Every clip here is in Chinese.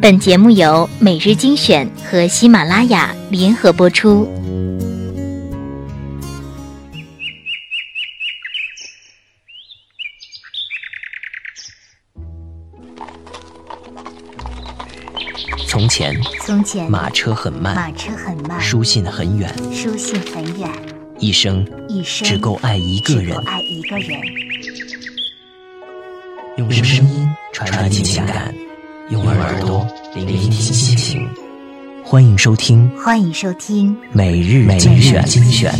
本节目由每日精选和喜马拉雅联合播出。从前，从前马车很慢，马车很慢，书信很远，书信很远，一生一生只够爱一个人只够。爱一个人。用声音传递情感，用耳朵聆听心情。欢迎收听欢迎收听每日精选精选。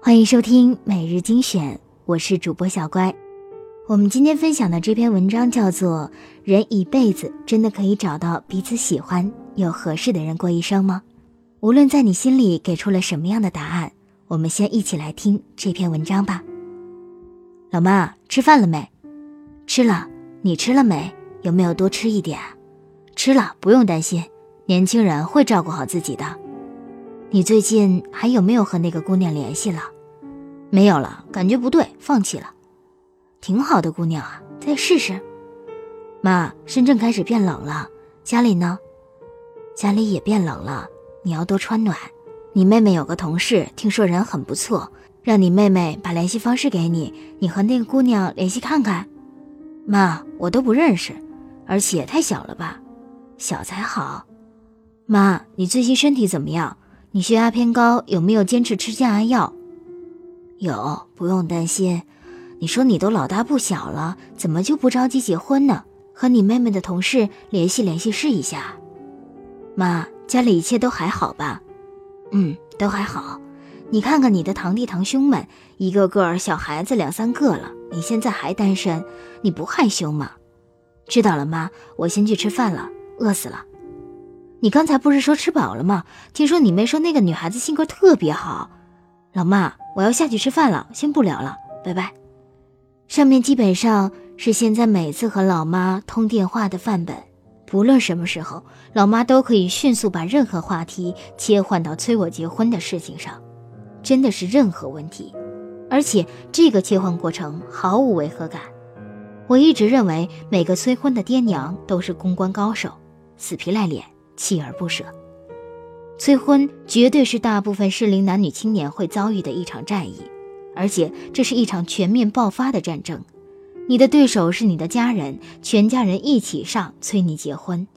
欢迎收听每日精选，我是主播小乖。我们今天分享的这篇文章叫做《人一辈子真的可以找到彼此喜欢又合适的人过一生吗？》无论在你心里给出了什么样的答案，我们先一起来听这篇文章吧。老妈，吃饭了没？吃了。你吃了没？有没有多吃一点？吃了，不用担心，年轻人会照顾好自己的。你最近还有没有和那个姑娘联系了？没有了，感觉不对，放弃了。挺好的姑娘啊，再试试。妈，深圳开始变冷了，家里呢？家里也变冷了，你要多穿暖。你妹妹有个同事，听说人很不错，让你妹妹把联系方式给你，你和那个姑娘联系看看。妈，我都不认识，而且太小了吧？小才好。妈，你最近身体怎么样？你血压偏高，有没有坚持吃降压药？有，不用担心。你说你都老大不小了，怎么就不着急结婚呢？和你妹妹的同事联系联系试一下。妈，家里一切都还好吧？嗯，都还好。你看看你的堂弟堂兄们，一个个小孩子两三个了，你现在还单身，你不害羞吗？知道了，妈，我先去吃饭了，饿死了。你刚才不是说吃饱了吗？听说你妹说那个女孩子性格特别好。老妈，我要下去吃饭了，先不聊了，拜拜。上面基本上是现在每次和老妈通电话的范本，不论什么时候，老妈都可以迅速把任何话题切换到催我结婚的事情上，真的是任何问题，而且这个切换过程毫无违和感。我一直认为每个催婚的爹娘都是公关高手，死皮赖脸，锲而不舍。催婚绝对是大部分适龄男女青年会遭遇的一场战役。而且这是一场全面爆发的战争，你的对手是你的家人，全家人一起上催你结婚，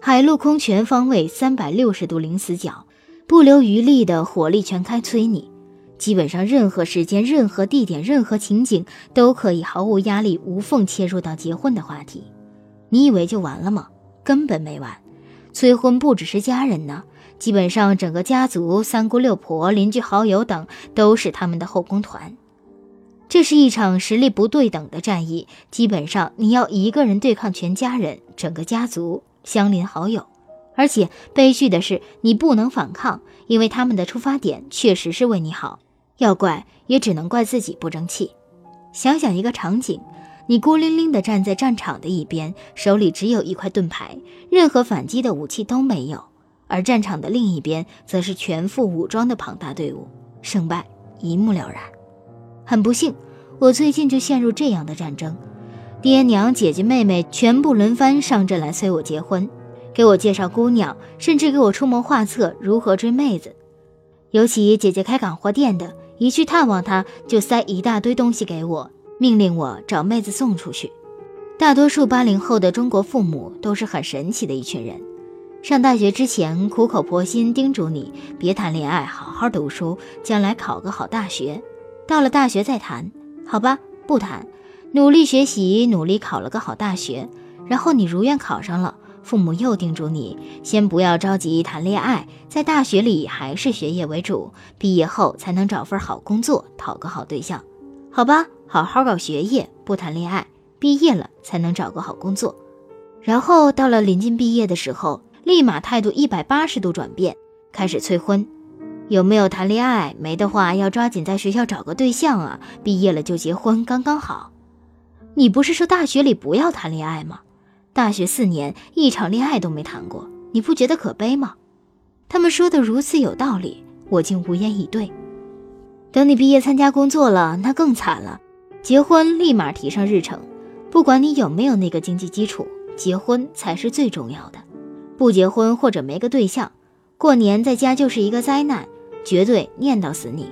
海陆空全方位三百六十度零死角，不留余力的火力全开催你，基本上任何时间、任何地点、任何情景都可以毫无压力、无缝切入到结婚的话题。你以为就完了吗？根本没完，催婚不只是家人呢。基本上，整个家族、三姑六婆、邻居好友等都是他们的后宫团。这是一场实力不对等的战役，基本上你要一个人对抗全家人、整个家族、相邻好友。而且悲剧的是，你不能反抗，因为他们的出发点确实是为你好。要怪也只能怪自己不争气。想想一个场景：你孤零零地站在战场的一边，手里只有一块盾牌，任何反击的武器都没有。而战场的另一边，则是全副武装的庞大队伍，胜败一目了然。很不幸，我最近就陷入这样的战争，爹娘、姐姐、妹妹全部轮番上阵来催我结婚，给我介绍姑娘，甚至给我出谋划策如何追妹子。尤其姐姐开港货店的，一去探望她，就塞一大堆东西给我，命令我找妹子送出去。大多数八零后的中国父母都是很神奇的一群人。上大学之前，苦口婆心叮嘱你别谈恋爱，好好读书，将来考个好大学。到了大学再谈，好吧，不谈，努力学习，努力考了个好大学。然后你如愿考上了，父母又叮嘱你先不要着急谈恋爱，在大学里还是学业为主，毕业后才能找份好工作，讨个好对象。好吧，好好搞学业，不谈恋爱，毕业了才能找个好工作。然后到了临近毕业的时候。立马态度一百八十度转变，开始催婚，有没有谈恋爱？没的话，要抓紧在学校找个对象啊！毕业了就结婚，刚刚好。你不是说大学里不要谈恋爱吗？大学四年一场恋爱都没谈过，你不觉得可悲吗？他们说的如此有道理，我竟无言以对。等你毕业参加工作了，那更惨了，结婚立马提上日程。不管你有没有那个经济基础，结婚才是最重要的。不结婚或者没个对象，过年在家就是一个灾难，绝对念叨死你。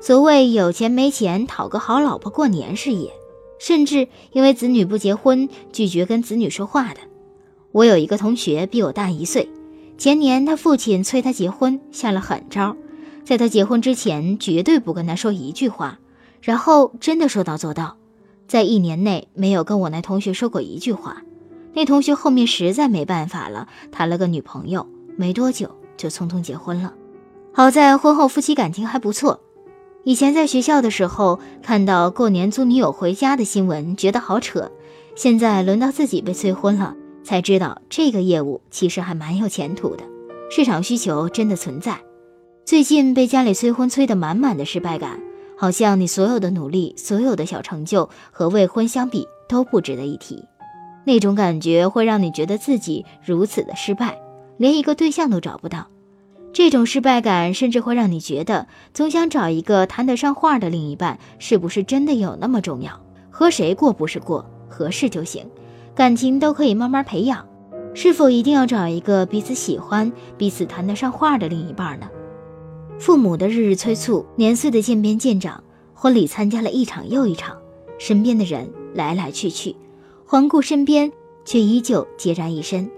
所谓有钱没钱讨个好老婆过年是也，甚至因为子女不结婚拒绝跟子女说话的。我有一个同学比我大一岁，前年他父亲催他结婚，下了狠招，在他结婚之前绝对不跟他说一句话，然后真的说到做到，在一年内没有跟我那同学说过一句话。那同学后面实在没办法了，谈了个女朋友，没多久就匆匆结婚了。好在婚后夫妻感情还不错。以前在学校的时候，看到过年租女友回家的新闻，觉得好扯。现在轮到自己被催婚了，才知道这个业务其实还蛮有前途的，市场需求真的存在。最近被家里催婚催得满满的失败感，好像你所有的努力、所有的小成就和未婚相比都不值得一提。那种感觉会让你觉得自己如此的失败，连一个对象都找不到。这种失败感甚至会让你觉得，总想找一个谈得上话的另一半，是不是真的有那么重要？和谁过不是过，合适就行，感情都可以慢慢培养。是否一定要找一个彼此喜欢、彼此谈得上话的另一半呢？父母的日日催促，年岁的渐变渐长，婚礼参加了一场又一场，身边的人来来去去，环顾身边，却依旧孑然一身。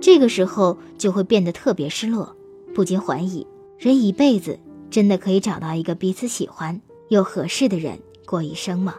这个时候就会变得特别失落。不禁怀疑，人一辈子真的可以找到一个彼此喜欢又合适的人过一生吗？